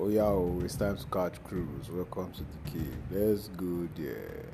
Oh yeah, oh, it's time to catch cruise. Welcome to the cave. Let's go there.